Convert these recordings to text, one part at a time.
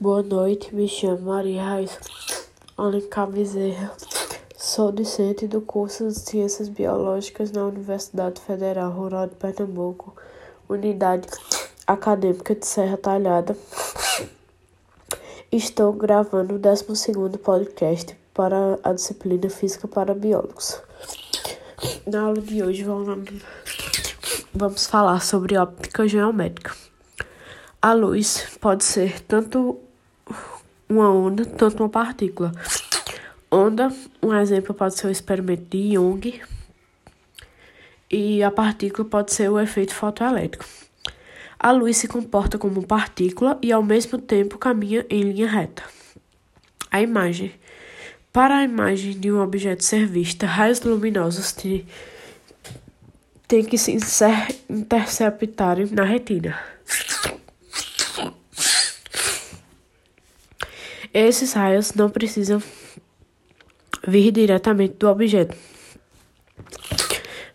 Boa noite, me chamo Maria Raiz Alencar Bezerra. Sou docente do curso de Ciências Biológicas na Universidade Federal Rural de Pernambuco, Unidade Acadêmica de Serra Talhada. Estou gravando o 12 podcast para a disciplina Física para Biólogos. Na aula de hoje vamos, vamos falar sobre óptica geométrica. A luz pode ser tanto uma onda, tanto uma partícula. Onda, um exemplo pode ser o experimento de Young, e a partícula pode ser o efeito fotoelétrico. A luz se comporta como partícula e ao mesmo tempo caminha em linha reta. A imagem. Para a imagem de um objeto ser vista, raios luminosos têm que se interceptarem na retina. Esses raios não precisam vir diretamente do objeto,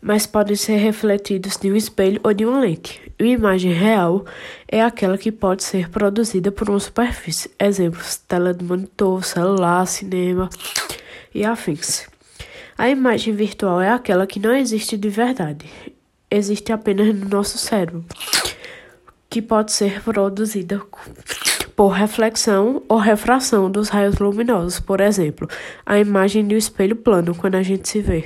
mas podem ser refletidos de um espelho ou de uma lente. Uma imagem real é aquela que pode ser produzida por uma superfície. Exemplos: tela de monitor, celular, cinema e afins. A imagem virtual é aquela que não existe de verdade, existe apenas no nosso cérebro, que pode ser produzida por reflexão ou refração dos raios luminosos, por exemplo, a imagem de um espelho plano quando a gente se vê.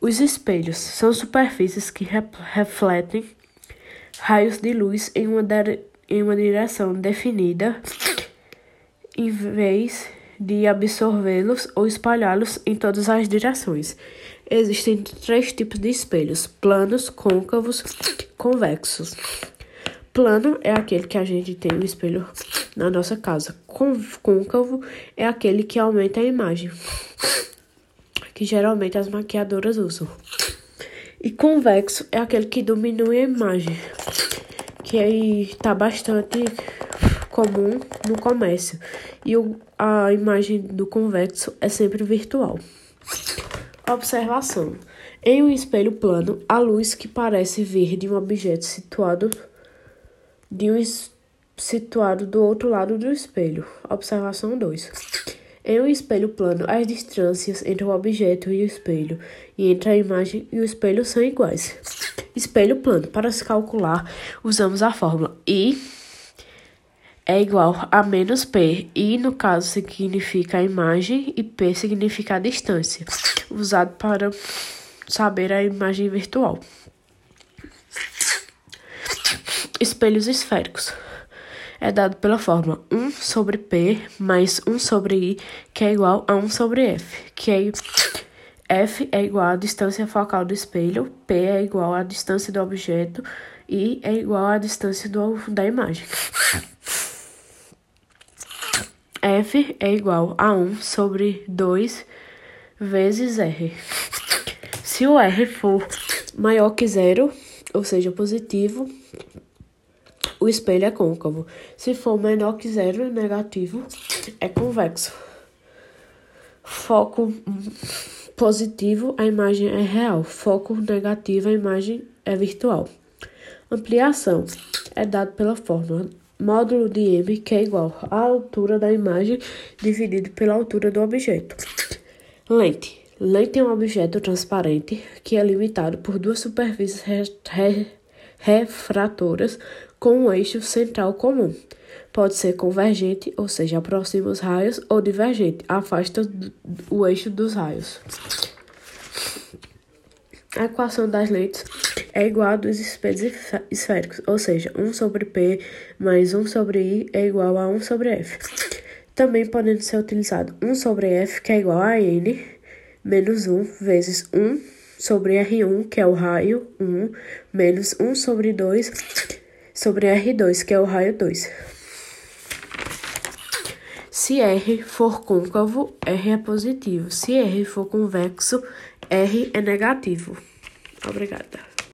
Os espelhos são superfícies que refletem raios de luz em uma, em uma direção definida, em vez de absorvê-los ou espalhá-los em todas as direções. Existem três tipos de espelhos: planos, côncavos, convexos. Plano é aquele que a gente tem o espelho na nossa casa. Côncavo é aquele que aumenta a imagem, que geralmente as maquiadoras usam. E convexo é aquele que diminui a imagem, que aí está bastante comum no comércio. E a imagem do convexo é sempre virtual. Observação: em um espelho plano, a luz que parece vir de um objeto situado de um situado do outro lado do espelho. Observação 2. Em um espelho plano, as distâncias entre o objeto e o espelho e entre a imagem e o espelho são iguais. Espelho plano. Para se calcular, usamos a fórmula I é igual a menos P. I, no caso, significa a imagem e P significa a distância, usado para saber a imagem virtual. Espelhos esféricos. É dado pela fórmula 1 sobre P mais 1 sobre I, que é igual a 1 sobre F, que é F é igual à distância focal do espelho, P é igual à distância do objeto, I é igual à distância do, da imagem. F é igual a 1 sobre 2 vezes R. Se o R for maior que zero, ou seja, positivo, o espelho é côncavo. Se for menor que zero, negativo, é convexo. Foco positivo, a imagem é real. Foco negativo, a imagem é virtual. Ampliação é dado pela fórmula módulo de m, que é igual à altura da imagem dividido pela altura do objeto. Lente. Lente é um objeto transparente que é limitado por duas superfícies refratoras com um eixo central comum. Pode ser convergente, ou seja, aproxima os raios, ou divergente, afasta o eixo dos raios. A equação das lentes é igual a dos espelhos esféricos, ou seja, 1 sobre P mais 1 sobre I é igual a 1 sobre F. Também podendo ser utilizado 1 sobre F, que é igual a N, menos 1 vezes 1 sobre R1, que é o raio 1, menos 1 sobre 2 sobre R2, que é o raio 2. Se R for côncavo, R é positivo. Se R for convexo, R é negativo. Obrigada.